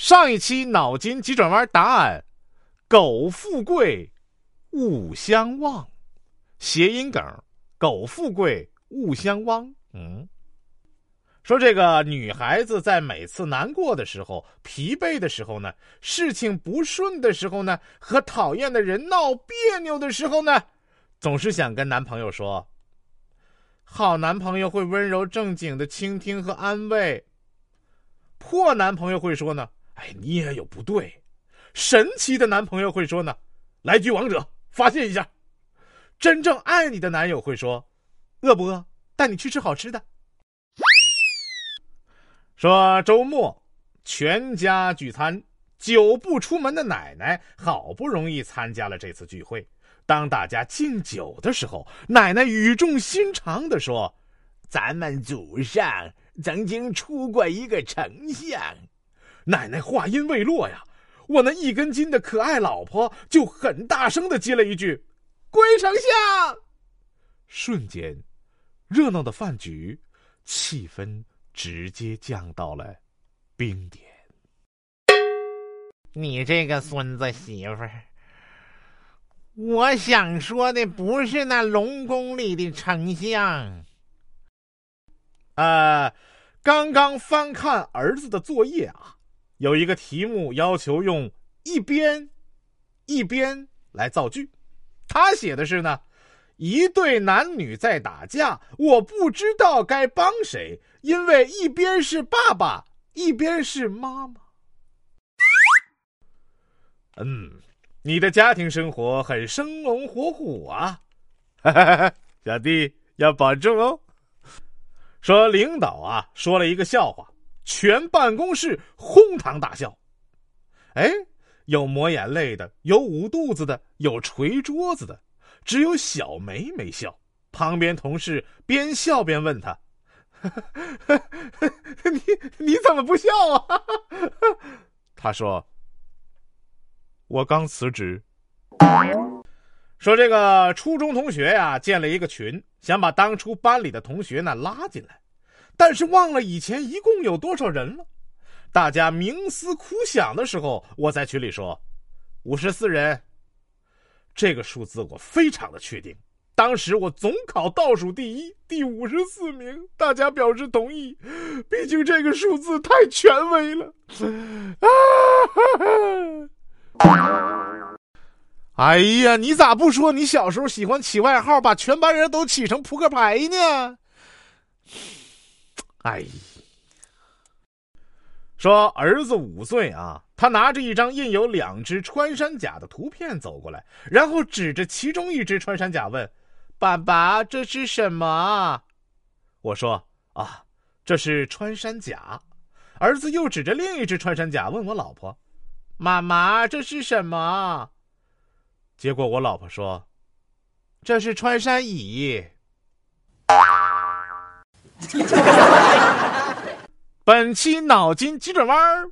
上一期脑筋急转弯答案：苟富贵，勿相忘。谐音梗：苟富贵，勿相忘。嗯，说这个女孩子在每次难过的时候、疲惫的时候呢，事情不顺的时候呢，和讨厌的人闹别扭的时候呢，总是想跟男朋友说：“好男朋友会温柔正经的倾听和安慰。”破男朋友会说呢。哎，你也有不对。神奇的男朋友会说呢，来局王者发泄一下。真正爱你的男友会说，饿不饿？带你去吃好吃的。说周末全家聚餐，久不出门的奶奶好不容易参加了这次聚会。当大家敬酒的时候，奶奶语重心长的说：“咱们祖上曾经出过一个丞相。”奶奶话音未落呀，我那一根筋的可爱老婆就很大声的接了一句：“龟丞相。”瞬间，热闹的饭局气氛直接降到了冰点。你这个孙子媳妇儿，我想说的不是那龙宫里的丞相。呃，刚刚翻看儿子的作业啊。有一个题目要求用一边一边来造句，他写的是呢，一对男女在打架，我不知道该帮谁，因为一边是爸爸，一边是妈妈。嗯，你的家庭生活很生龙活虎啊，小弟要保重哦。说领导啊说了一个笑话。全办公室哄堂大笑，哎，有抹眼泪的，有捂肚子的，有捶桌子的，只有小梅没笑。旁边同事边笑边问他：“你你怎么不笑啊？”他说：“我刚辞职。”说这个初中同学呀，建了一个群，想把当初班里的同学呢拉进来。但是忘了以前一共有多少人了，大家冥思苦想的时候，我在群里说，五十四人。这个数字我非常的确定，当时我总考倒数第一，第五十四名，大家表示同意，毕竟这个数字太权威了。啊哈哈！哎呀，你咋不说你小时候喜欢起外号，把全班人都起成扑克牌呢？哎，说儿子五岁啊，他拿着一张印有两只穿山甲的图片走过来，然后指着其中一只穿山甲问：“爸爸，这是什么？”我说：“啊，这是穿山甲。”儿子又指着另一只穿山甲问我老婆：“妈妈，这是什么？”结果我老婆说：“这是穿山乙。” 本期脑筋急转弯儿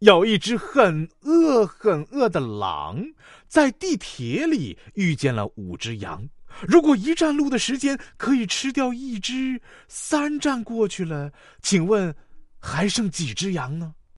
有一只很饿很饿的狼，在地铁里遇见了五只羊。如果一站路的时间可以吃掉一只，三站过去了，请问还剩几只羊呢？